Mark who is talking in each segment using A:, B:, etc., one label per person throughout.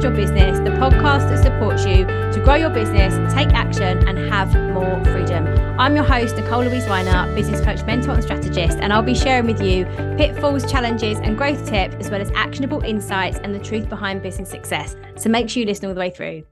A: Your Business, the podcast that supports you to grow your business, take action, and have more freedom. I'm your host, Nicole Louise Weiner, business coach, mentor, and strategist, and I'll be sharing with you pitfalls, challenges, and growth tips, as well as actionable insights and the truth behind business success. So make sure you listen all the way through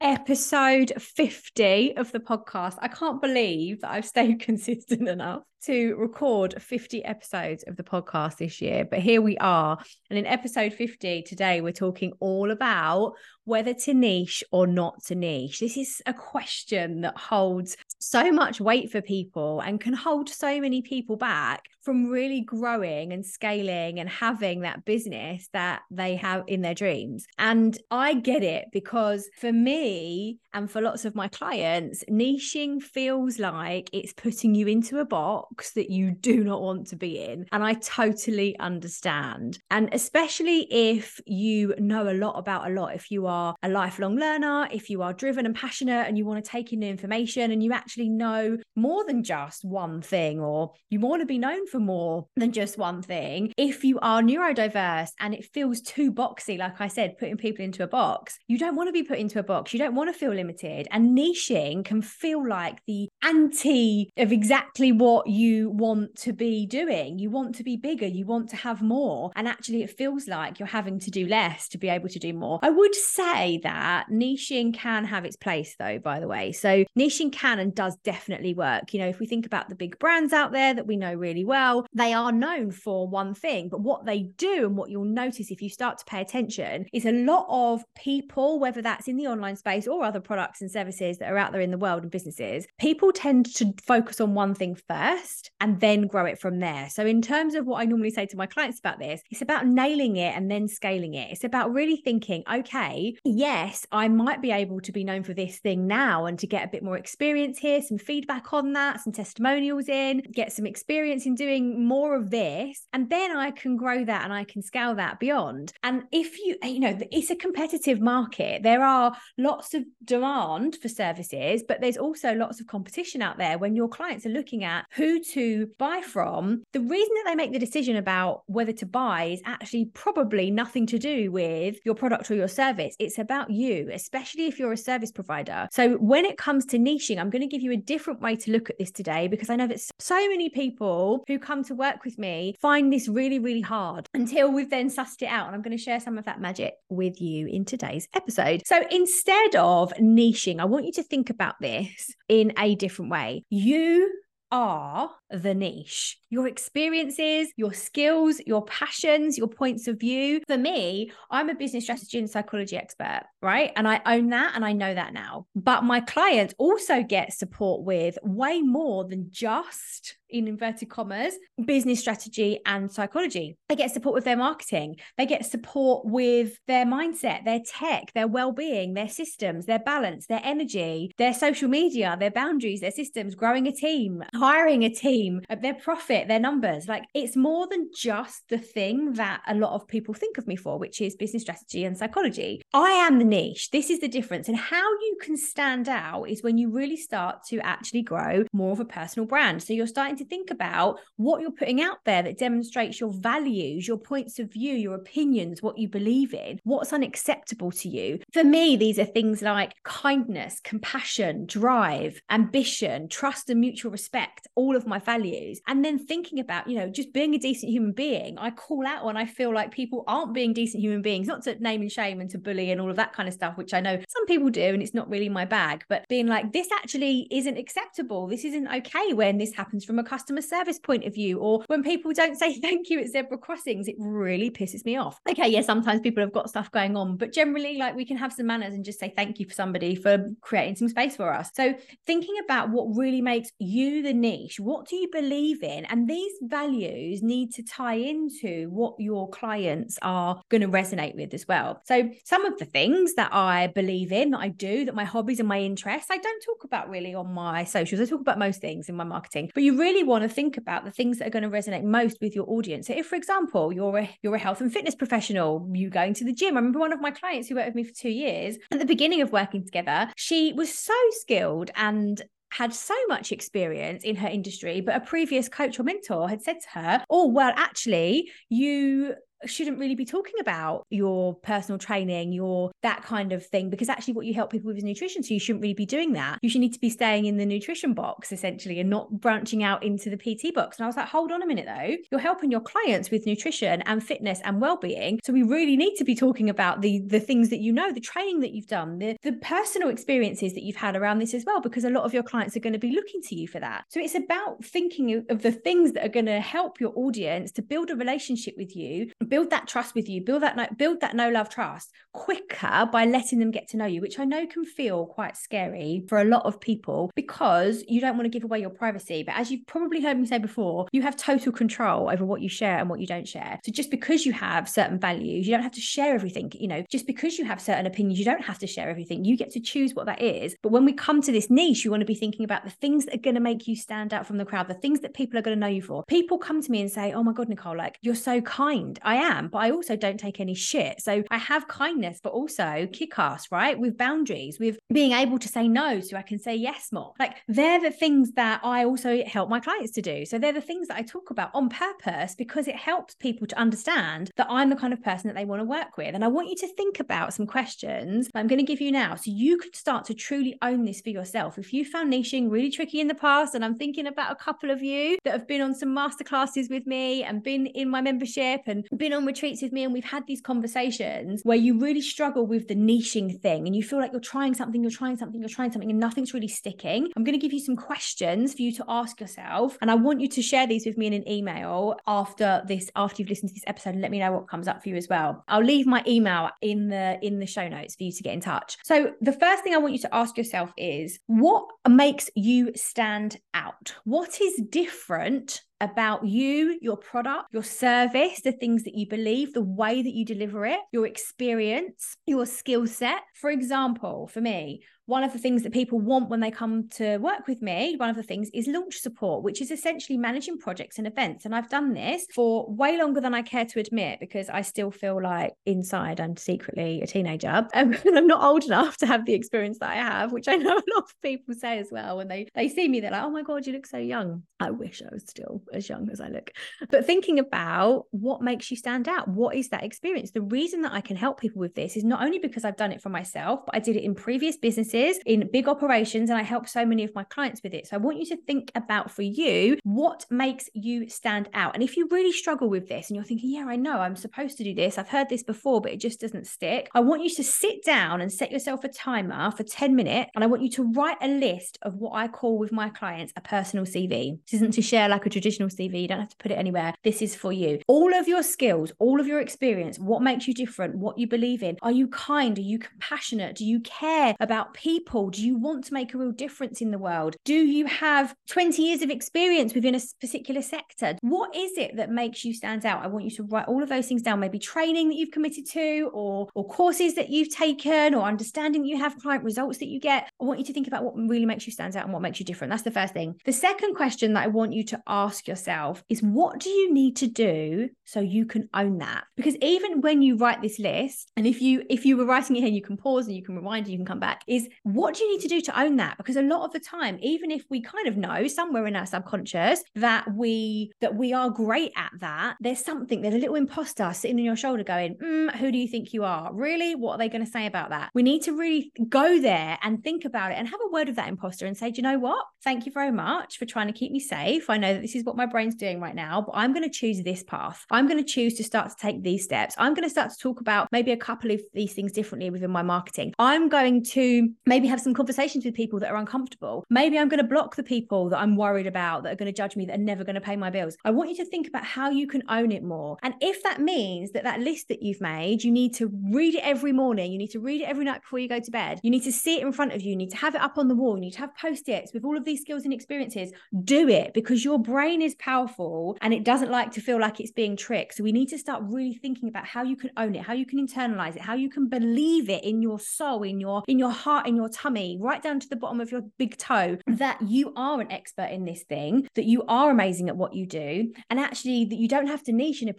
A: episode 50 of the podcast. I can't believe that I've stayed consistent enough to record 50 episodes of the podcast this year, but here we are. And in episode 50 today, we're talking all about whether to niche or not to niche. This is a question that holds so much weight for people and can hold so many people back from really growing and scaling and having that business that they have in their dreams. And I get it because for me and for lots of my clients, niching feels like it's putting you into a box that you do not want to be in. And I totally understand. And especially if you know a lot about a lot, if you are a lifelong learner, if you are driven and passionate and you want to take in the information and you actually know more than just one thing, or you want to be known for more than just one thing. If you are neurodiverse and it feels too boxy, like I said, putting people into a box, you don't want to be put into a box. You don't want to feel limited. And niching can feel like the anti of exactly what you want to be doing. You want to be bigger, you want to have more. And actually, it feels like you're having to do less to be able to do more. I would say that niching can have its place, though, by the way. So, niching can and does definitely work. You know, if we think about the big brands out there that we know really well, they are known for one thing, but what they do and what you'll notice if you start to pay attention is a lot of people, whether that's in the online space or other products and services that are out there in the world and businesses, people tend to focus on one thing first and then grow it from there. So, in terms of what I normally say to my clients about this, it's about nailing it and then scaling it. It's about really thinking, okay, yes, I might be able to be known for this thing now and to get a bit more experience here, some feedback on that, some testimonials in, get some experience in doing more of this. And then I can grow that and I can scale that beyond. And if you, you know, it's a competitive market, there are lots of demand for services, but there's also lots of competition out there when your clients are looking at who to buy from. The reason that they make the decision about whether to buy is actually probably nothing to do with your product or your service. It's about you, especially if you're a service provider. So when it comes to niching, I'm going to give you a different way to look at this today because I know that so many people who come to work with me find this really, really hard until we've then sussed it out. And I'm going to share some of that magic with you in today's episode. So instead of niching, I want you to think about this in a different way. You are the niche. Your experiences, your skills, your passions, your points of view. For me, I'm a business strategy and psychology expert, right? And I own that and I know that now. But my clients also get support with way more than just in inverted commas, business strategy and psychology. They get support with their marketing. They get support with their mindset, their tech, their well-being, their systems, their balance, their energy, their social media, their boundaries, their systems, growing a team, hiring a team team, uh, their profit, their numbers. Like it's more than just the thing that a lot of people think of me for, which is business strategy and psychology. I am the niche. This is the difference. And how you can stand out is when you really start to actually grow more of a personal brand. So you're starting to think about what you're putting out there that demonstrates your values, your points of view, your opinions, what you believe in, what's unacceptable to you. For me, these are things like kindness, compassion, drive, ambition, trust, and mutual respect, all of my values. And then thinking about you know just being a decent human being i call out when i feel like people aren't being decent human beings. Not to name and shame and to bully and all of that kind of stuff which i know some people do and it's not really my bag but being like this actually isn't acceptable. This isn't okay when this happens from a customer service point of view or when people don't say thank you at zebra crossings it really pisses me off. Okay yeah sometimes people have got stuff going on but generally like we can have some manners and just say thank you for somebody for creating some space for us. So thinking about what really makes you the niche what do you believe in? And these values need to tie into what your clients are going to resonate with as well. So, some of the things that I believe in, that I do, that my hobbies and my interests, I don't talk about really on my socials. I talk about most things in my marketing, but you really want to think about the things that are going to resonate most with your audience. So, if, for example, you're a you're a health and fitness professional, you going to the gym. I remember one of my clients who worked with me for two years. At the beginning of working together, she was so skilled and had so much experience in her industry, but a previous coach or mentor had said to her, Oh, well, actually, you shouldn't really be talking about your personal training, your that kind of thing, because actually what you help people with is nutrition. So you shouldn't really be doing that. You should need to be staying in the nutrition box essentially and not branching out into the PT box. And I was like, hold on a minute though. You're helping your clients with nutrition and fitness and well-being. So we really need to be talking about the the things that you know, the training that you've done, the, the personal experiences that you've had around this as well, because a lot of your clients are going to be looking to you for that. So it's about thinking of the things that are going to help your audience to build a relationship with you, build that trust with you, build that build that no love trust quicker by letting them get to know you, which I know can feel quite scary for a lot of people because you don't want to give away your privacy. But as you've probably heard me say before, you have total control over what you share and what you don't share. So just because you have certain values, you don't have to share everything. You know, just because you have certain opinions, you don't have to share everything. You get to choose what that is. But when we come to this niche, you want to be thinking about the things that are going to make you stand out from the crowd, the things that people are going to know you for. People come to me and say, Oh my God, Nicole, like you're so kind. I am, but I also don't take any shit. So I have kindness, but also kick ass, right? With boundaries, with being able to say no so I can say yes more. Like they're the things that I also help my clients to do. So they're the things that I talk about on purpose because it helps people to understand that I'm the kind of person that they want to work with. And I want you to think about some questions I'm going to give you now so you can start to truly own this for yourself. If you found niching really tricky in the past, and I'm thinking about a couple of you that have been on some masterclasses with me and been in my membership and been on retreats with me, and we've had these conversations where you really struggle with the niching thing and you feel like you're trying something, you're trying something, you're trying something, and nothing's really sticking. I'm going to give you some questions for you to ask yourself. And I want you to share these with me in an email after this, after you've listened to this episode, and let me know what comes up for you as well. I'll leave my email in the in the show notes for you to get in touch. So the first thing I want you to ask yourself is what makes you stand out? What is different about you, your product, your service, the things that you believe, the way that you deliver it, your experience, your skill set. For example, for me, one of the things that people want when they come to work with me, one of the things is launch support, which is essentially managing projects and events. And I've done this for way longer than I care to admit because I still feel like inside I'm secretly a teenager. And I'm not old enough to have the experience that I have, which I know a lot of people say as well. When they, they see me, they're like, oh my God, you look so young. I wish I was still as young as I look. But thinking about what makes you stand out, what is that experience? The reason that I can help people with this is not only because I've done it for myself, but I did it in previous businesses businesses, in big operations, and I help so many of my clients with it. So I want you to think about for you what makes you stand out. And if you really struggle with this and you're thinking, yeah, I know I'm supposed to do this, I've heard this before, but it just doesn't stick, I want you to sit down and set yourself a timer for 10 minutes. And I want you to write a list of what I call with my clients a personal CV. This isn't to share like a traditional CV, you don't have to put it anywhere. This is for you. All of your skills, all of your experience, what makes you different, what you believe in. Are you kind? Are you compassionate? Do you care about people? People? Do you want to make a real difference in the world? Do you have 20 years of experience within a particular sector? What is it that makes you stand out? I want you to write all of those things down, maybe training that you've committed to, or, or courses that you've taken, or understanding that you have client results that you get. I want you to think about what really makes you stand out and what makes you different. That's the first thing. The second question that I want you to ask yourself is what do you need to do so you can own that? Because even when you write this list, and if you if you were writing it here, you can pause and you can rewind and you can come back, is what do you need to do to own that? Because a lot of the time, even if we kind of know somewhere in our subconscious that we that we are great at that, there's something, there's a little imposter sitting on your shoulder going, mm, who do you think you are? Really? What are they going to say about that? We need to really go there and think about it and have a word with that imposter and say, do you know what? Thank you very much for trying to keep me safe. I know that this is what my brain's doing right now, but I'm going to choose this path. I'm going to choose to start to take these steps. I'm going to start to talk about maybe a couple of these things differently within my marketing. I'm going to maybe have some conversations with people that are uncomfortable. Maybe I'm going to block the people that I'm worried about that are going to judge me that are never going to pay my bills. I want you to think about how you can own it more. And if that means that that list that you've made, you need to read it every morning, you need to read it every night before you go to bed, you need to see it in front of you, you need to have it up on the wall, you need to have post-its with all of these skills and experiences, do it because your brain is powerful and it doesn't like to feel like it's being tricked. So we need to start really thinking about how you can own it, how you can internalize it, how you can believe it in your soul, in your in your heart, in your tummy, right down to the bottom of your big toe, that you are an expert in this thing, that you are amazing at what you do, and actually that you don't have to niche in a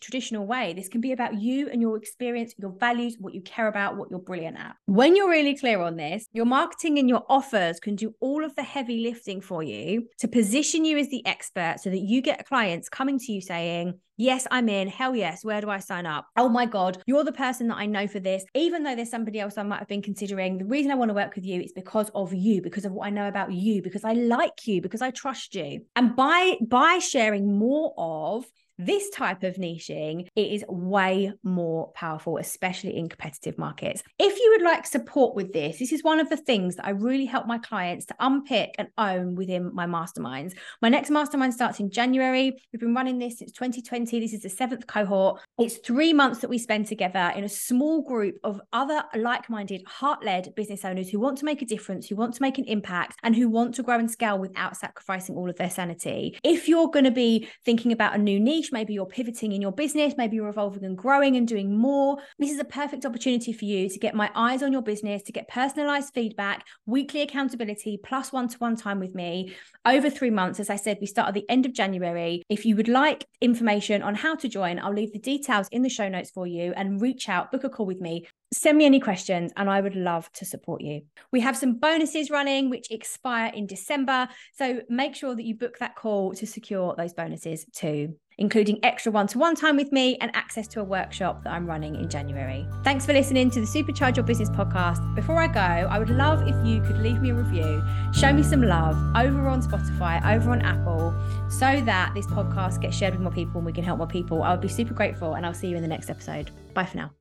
A: traditional way. This can be about you and your experience, your values, what you care about, what you're brilliant at. When you're really clear on this, your marketing and your offers can do all of the heavy lifting for you to position you as the expert so that you get clients coming to you saying, Yes, I'm in. Hell yes. Where do I sign up? Oh my God, you're the person that I know for this. Even though there's somebody else I might have been considering, the reason I want to work with you is because of you, because of what I know about you, because I like you, because I trust you. And by by sharing more of this type of niching, it is way more powerful, especially in competitive markets. If you would like support with this, this is one of the things that I really help my clients to unpick and own within my masterminds. My next mastermind starts in January. We've been running this since 2020. This is the seventh cohort. It's three months that we spend together in a small group of other like minded, heart led business owners who want to make a difference, who want to make an impact, and who want to grow and scale without sacrificing all of their sanity. If you're going to be thinking about a new niche, maybe you're pivoting in your business, maybe you're evolving and growing and doing more. This is a perfect opportunity for you to get my eyes on your business, to get personalized feedback, weekly accountability, plus one to one time with me over three months. As I said, we start at the end of January. If you would like information on how to join, I'll leave the details in the show notes for you and reach out, book a call with me. Send me any questions and I would love to support you. We have some bonuses running which expire in December. So make sure that you book that call to secure those bonuses too including extra one to one time with me and access to a workshop that I'm running in January. Thanks for listening to the Supercharge Your Business podcast. Before I go, I would love if you could leave me a review, show me some love over on Spotify, over on Apple, so that this podcast gets shared with more people and we can help more people. I would be super grateful, and I'll see you in the next episode. Bye for now.